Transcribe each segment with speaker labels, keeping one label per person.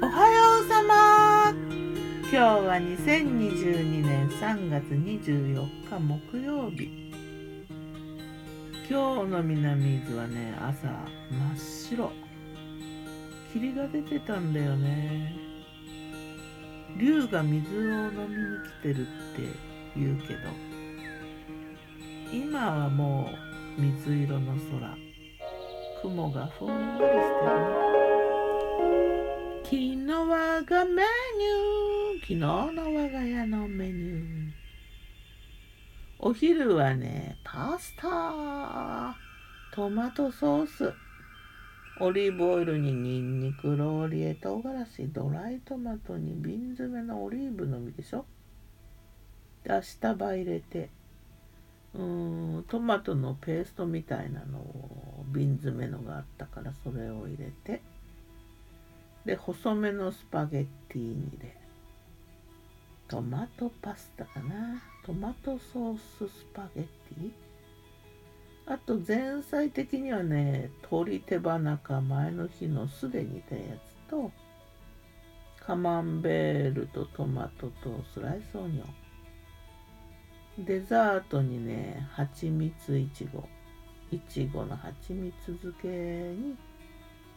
Speaker 1: おはようさま。今日は2022年3月24日木曜日。今日の南伊豆はね朝真っ白。霧が出てたんだよね。竜が水を飲みに来てるって言うけど今はもう水色の空。雲がふんわりしてるね。昨日我がメニュー。昨日の我が家のメニュー。お昼はねパスタ。トマトソース。オリーブオイルにニンニクローリエ唐辛子。ドライトマトに瓶詰めのオリーブの実でしょ。で明日葉入れて。うーんトマトのペーストみたいなのを瓶詰めのがあったからそれを入れて。で細めのスパゲッティにで。トマトパスタかな。トマトソーススパゲッティ。あと前菜的にはね鶏手羽中前の日の酢で煮たやつとカマンベールとトマトとスライスオニオン。デザートにね蜂蜜いちご。いちごの蜂蜜漬けに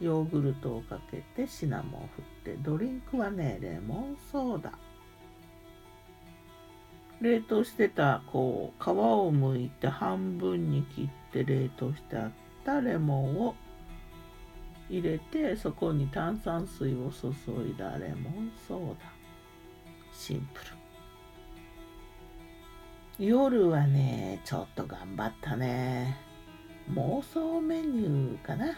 Speaker 1: ヨーグルトをかけてシナモンを振ってドリンクはねレモンソーダ。冷凍してたこう皮を剥いて半分に切って冷凍してあったレモンを入れてそこに炭酸水を注いだレモンソーダ。シンプル。夜はねちょっと頑張ったね。妄想メニューかな。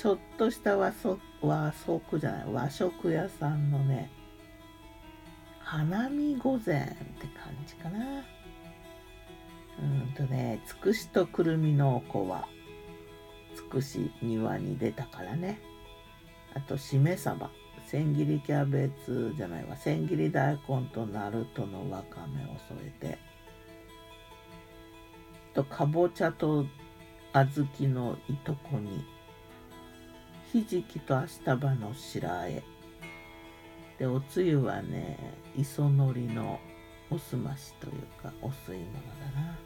Speaker 1: ちょっとした和食和食じゃない和食屋さんのね花見御膳って感じかな。うんとねつくしとくるみのおこはつくし庭に出たからね。あとしめ鯖。千切りキャベツじゃないわ。千切り大根とナルトのわかめを添えて。とかぼちゃと小豆のいとこにひじきとアシタバの白あえ。でおつゆはね磯のりのおすましというかお吸い物だな。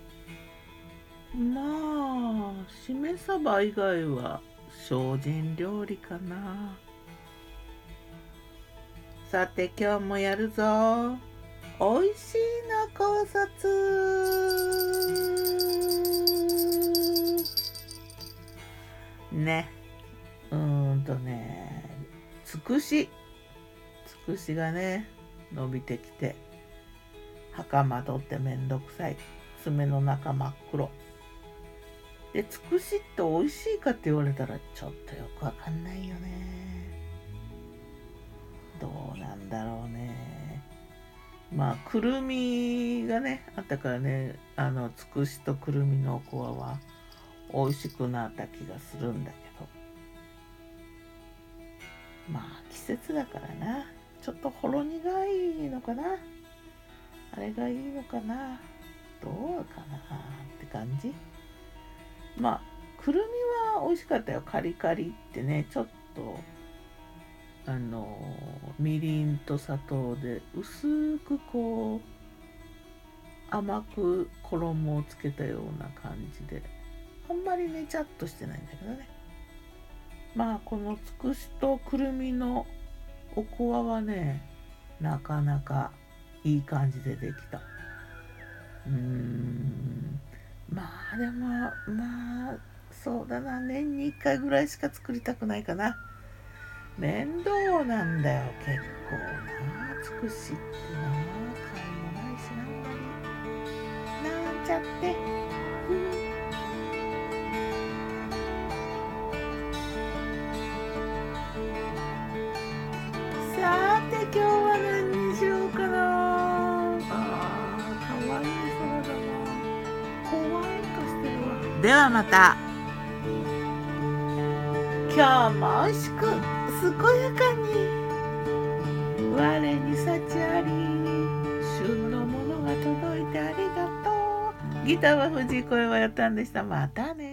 Speaker 1: まあしめ鯖以外は精進料理かな。さて今日もやるぞ。おいしいの考察。ね。うーんとねつくし。つくしがね伸びてきて袴取ってめんどくさい。爪の中真っ黒。でつくしって美味しいかって言われたらちょっとよくわかんないよね。どうなんだろうね。まあくるみがねあったからねあのつくしとくるみのおこわは美味しくなった気がするんだけど。まあ季節だからな。ちょっとほろ苦いのかな。あれがいいのかな。どうかなって感じ。まあくるみは美味しかったよ。カリカリってね。ちょっとあのみりんと砂糖で薄くこう甘く衣をつけたような感じで。あんまりねちゃっとしてないんだけどね。まあこのつくしとくるみのおこわはねなかなかいい感じでできた。うーん。まあでもまあそうだな。年に1回ぐらいしか作りたくないかな。面倒なんだよ結構な。つくしってな。買いもないしななんちゃって。ではまた。今日も美味しく健やかに。我に幸あり旬のものが届いてありがとう。ギターは藤井声はやったんでした。またね。